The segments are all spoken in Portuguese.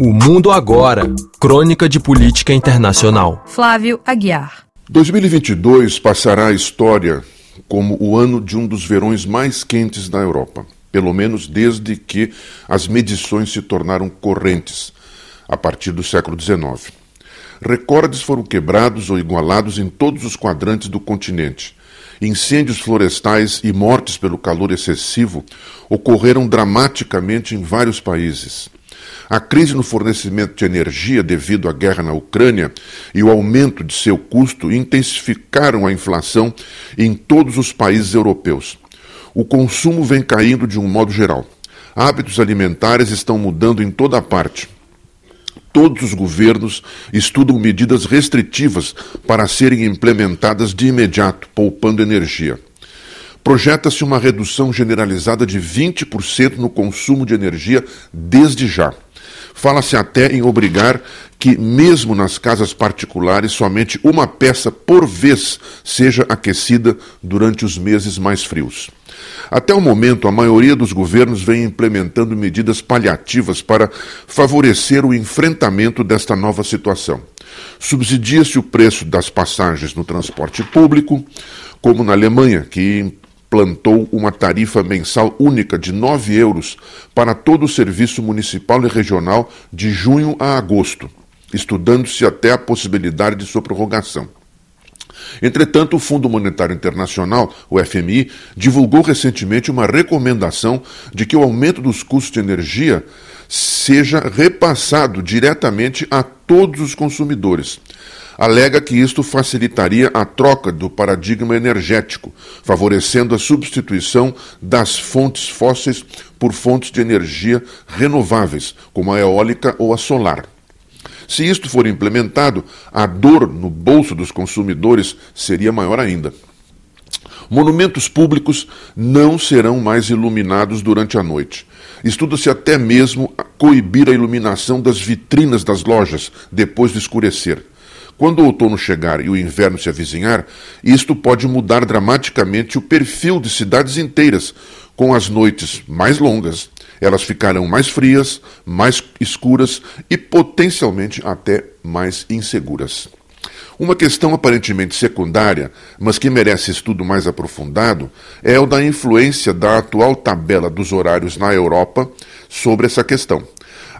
O Mundo Agora Crônica de Política Internacional. Flávio Aguiar. 2022 passará a história como o ano de um dos verões mais quentes da Europa, pelo menos desde que as medições se tornaram correntes, a partir do século XIX. Recordes foram quebrados ou igualados em todos os quadrantes do continente. Incêndios florestais e mortes pelo calor excessivo ocorreram dramaticamente em vários países. A crise no fornecimento de energia devido à guerra na Ucrânia e o aumento de seu custo intensificaram a inflação em todos os países europeus. O consumo vem caindo de um modo geral. Hábitos alimentares estão mudando em toda parte todos os governos estudam medidas restritivas para serem implementadas de imediato, poupando energia. Projeta-se uma redução generalizada de 20% no consumo de energia desde já. Fala-se até em obrigar que, mesmo nas casas particulares, somente uma peça por vez seja aquecida durante os meses mais frios. Até o momento, a maioria dos governos vem implementando medidas paliativas para favorecer o enfrentamento desta nova situação. Subsidia-se o preço das passagens no transporte público, como na Alemanha, que implantou uma tarifa mensal única de 9 euros para todo o serviço municipal e regional de junho a agosto, estudando-se até a possibilidade de sua prorrogação. Entretanto, o Fundo Monetário Internacional, o FMI, divulgou recentemente uma recomendação de que o aumento dos custos de energia seja repassado diretamente a todos os consumidores. Alega que isto facilitaria a troca do paradigma energético, favorecendo a substituição das fontes fósseis por fontes de energia renováveis, como a eólica ou a solar. Se isto for implementado, a dor no bolso dos consumidores seria maior ainda. Monumentos públicos não serão mais iluminados durante a noite. Estuda-se até mesmo coibir a iluminação das vitrinas das lojas depois de escurecer. Quando o outono chegar e o inverno se avizinhar, isto pode mudar dramaticamente o perfil de cidades inteiras, com as noites mais longas elas ficarão mais frias, mais escuras e potencialmente até mais inseguras. Uma questão aparentemente secundária, mas que merece estudo mais aprofundado, é o da influência da atual tabela dos horários na Europa sobre essa questão.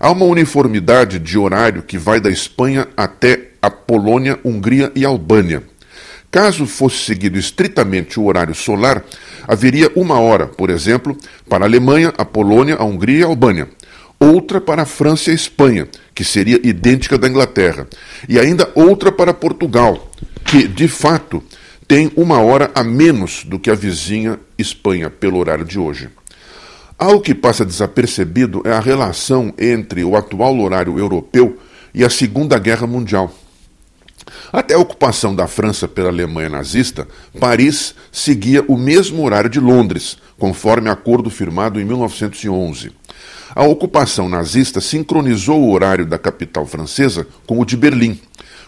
Há uma uniformidade de horário que vai da Espanha até a Polônia, Hungria e Albânia. Caso fosse seguido estritamente o horário solar, haveria uma hora, por exemplo, para a Alemanha, a Polônia, a Hungria e a Albânia. Outra para a França e a Espanha, que seria idêntica da Inglaterra. E ainda outra para Portugal, que, de fato, tem uma hora a menos do que a vizinha Espanha, pelo horário de hoje. Algo que passa desapercebido é a relação entre o atual horário europeu e a Segunda Guerra Mundial. Até a ocupação da França pela Alemanha nazista, Paris seguia o mesmo horário de Londres, conforme acordo firmado em 1911. A ocupação nazista sincronizou o horário da capital francesa com o de Berlim,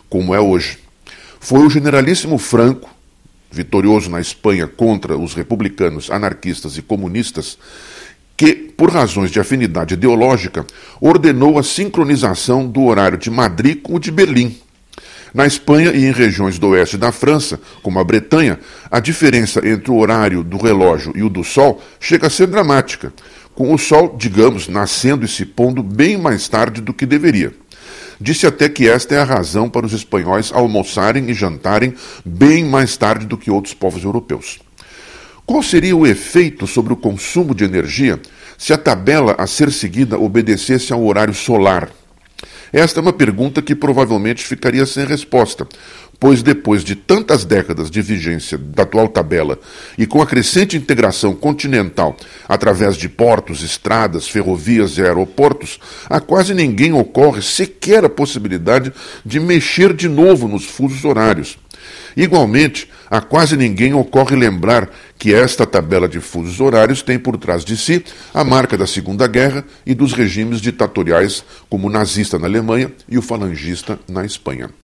como é hoje. Foi o generalíssimo Franco, vitorioso na Espanha contra os republicanos, anarquistas e comunistas, que, por razões de afinidade ideológica, ordenou a sincronização do horário de Madrid com o de Berlim, na Espanha e em regiões do oeste da França, como a Bretanha, a diferença entre o horário do relógio e o do Sol chega a ser dramática, com o Sol, digamos, nascendo e se pondo bem mais tarde do que deveria. Disse até que esta é a razão para os espanhóis almoçarem e jantarem bem mais tarde do que outros povos europeus. Qual seria o efeito sobre o consumo de energia se a tabela a ser seguida obedecesse ao horário solar? Esta é uma pergunta que provavelmente ficaria sem resposta, pois depois de tantas décadas de vigência da atual tabela e com a crescente integração continental através de portos, estradas, ferrovias e aeroportos, a quase ninguém ocorre sequer a possibilidade de mexer de novo nos fusos horários. Igualmente, a quase ninguém ocorre lembrar que esta tabela de fusos horários tem por trás de si a marca da Segunda Guerra e dos regimes ditatoriais como o nazista na Alemanha e o falangista na Espanha.